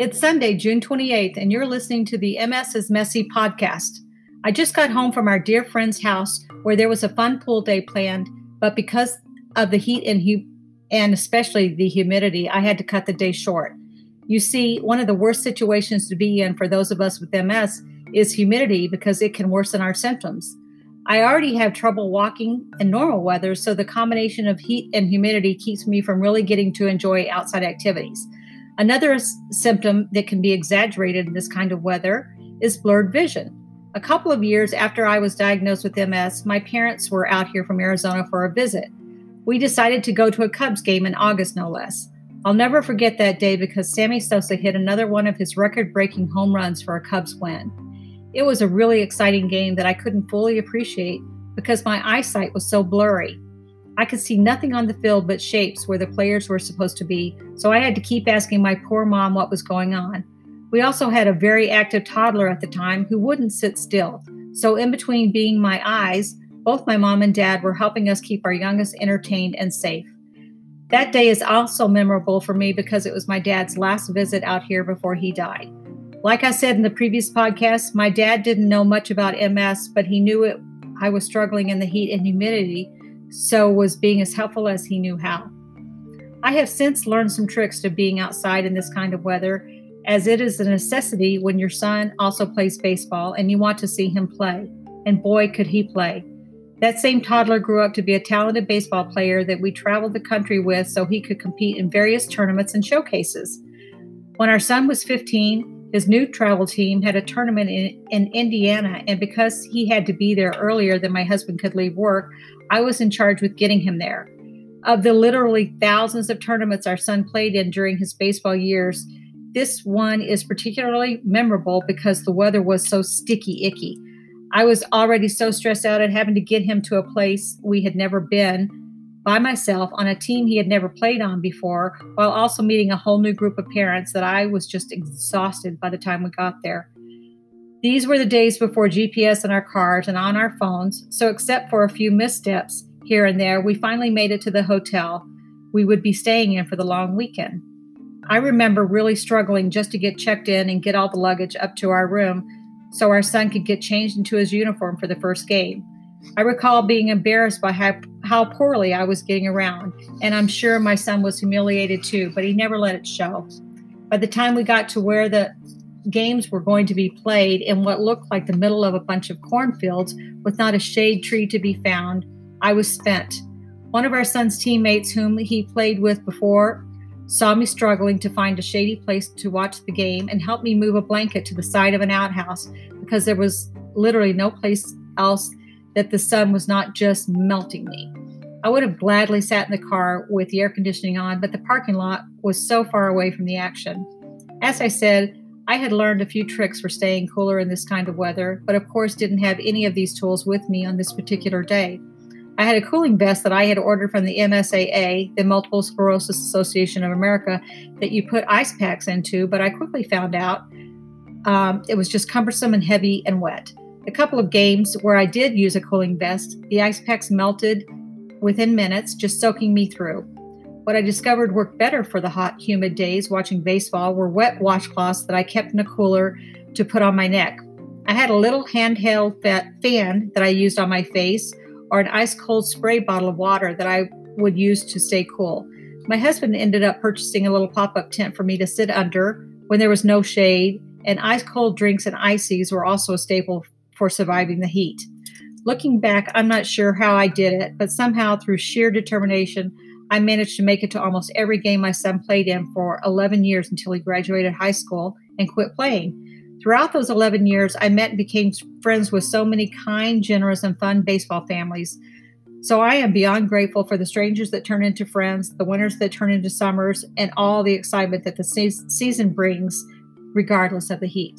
It's Sunday, June 28th, and you're listening to the MS is Messy podcast. I just got home from our dear friend's house where there was a fun pool day planned, but because of the heat and, hu- and especially the humidity, I had to cut the day short. You see, one of the worst situations to be in for those of us with MS is humidity because it can worsen our symptoms. I already have trouble walking in normal weather, so the combination of heat and humidity keeps me from really getting to enjoy outside activities. Another s- symptom that can be exaggerated in this kind of weather is blurred vision. A couple of years after I was diagnosed with MS, my parents were out here from Arizona for a visit. We decided to go to a Cubs game in August, no less. I'll never forget that day because Sammy Sosa hit another one of his record breaking home runs for a Cubs win. It was a really exciting game that I couldn't fully appreciate because my eyesight was so blurry. I could see nothing on the field but shapes where the players were supposed to be, so I had to keep asking my poor mom what was going on. We also had a very active toddler at the time who wouldn't sit still, so in between being my eyes, both my mom and dad were helping us keep our youngest entertained and safe. That day is also memorable for me because it was my dad's last visit out here before he died. Like I said in the previous podcast, my dad didn't know much about MS, but he knew it I was struggling in the heat and humidity, so was being as helpful as he knew how. I have since learned some tricks to being outside in this kind of weather, as it is a necessity when your son also plays baseball and you want to see him play. And boy, could he play. That same toddler grew up to be a talented baseball player that we traveled the country with so he could compete in various tournaments and showcases. When our son was 15, his new travel team had a tournament in, in Indiana, and because he had to be there earlier than my husband could leave work, I was in charge with getting him there. Of the literally thousands of tournaments our son played in during his baseball years, this one is particularly memorable because the weather was so sticky icky. I was already so stressed out at having to get him to a place we had never been by myself on a team he had never played on before, while also meeting a whole new group of parents that I was just exhausted by the time we got there. These were the days before GPS in our cars and on our phones, so except for a few missteps here and there, we finally made it to the hotel we would be staying in for the long weekend. I remember really struggling just to get checked in and get all the luggage up to our room so our son could get changed into his uniform for the first game. I recall being embarrassed by how, how poorly I was getting around, and I'm sure my son was humiliated too, but he never let it show. By the time we got to where the games were going to be played in what looked like the middle of a bunch of cornfields with not a shade tree to be found, I was spent. One of our son's teammates, whom he played with before, saw me struggling to find a shady place to watch the game and helped me move a blanket to the side of an outhouse because there was literally no place else that the sun was not just melting me. I would have gladly sat in the car with the air conditioning on, but the parking lot was so far away from the action. As I said, I had learned a few tricks for staying cooler in this kind of weather, but of course didn't have any of these tools with me on this particular day. I had a cooling vest that I had ordered from the MSAA, the Multiple Sclerosis Association of America, that you put ice packs into, but I quickly found out um, it was just cumbersome and heavy and wet. A couple of games where I did use a cooling vest, the ice packs melted within minutes, just soaking me through. What I discovered worked better for the hot, humid days watching baseball were wet washcloths that I kept in a cooler to put on my neck. I had a little handheld fan that I used on my face, or an ice cold spray bottle of water that I would use to stay cool. My husband ended up purchasing a little pop up tent for me to sit under when there was no shade, and ice cold drinks and ices were also a staple for surviving the heat. Looking back, I'm not sure how I did it, but somehow through sheer determination, I managed to make it to almost every game my son played in for 11 years until he graduated high school and quit playing. Throughout those 11 years, I met and became friends with so many kind, generous, and fun baseball families. So I am beyond grateful for the strangers that turn into friends, the winters that turn into summers, and all the excitement that the season brings, regardless of the heat.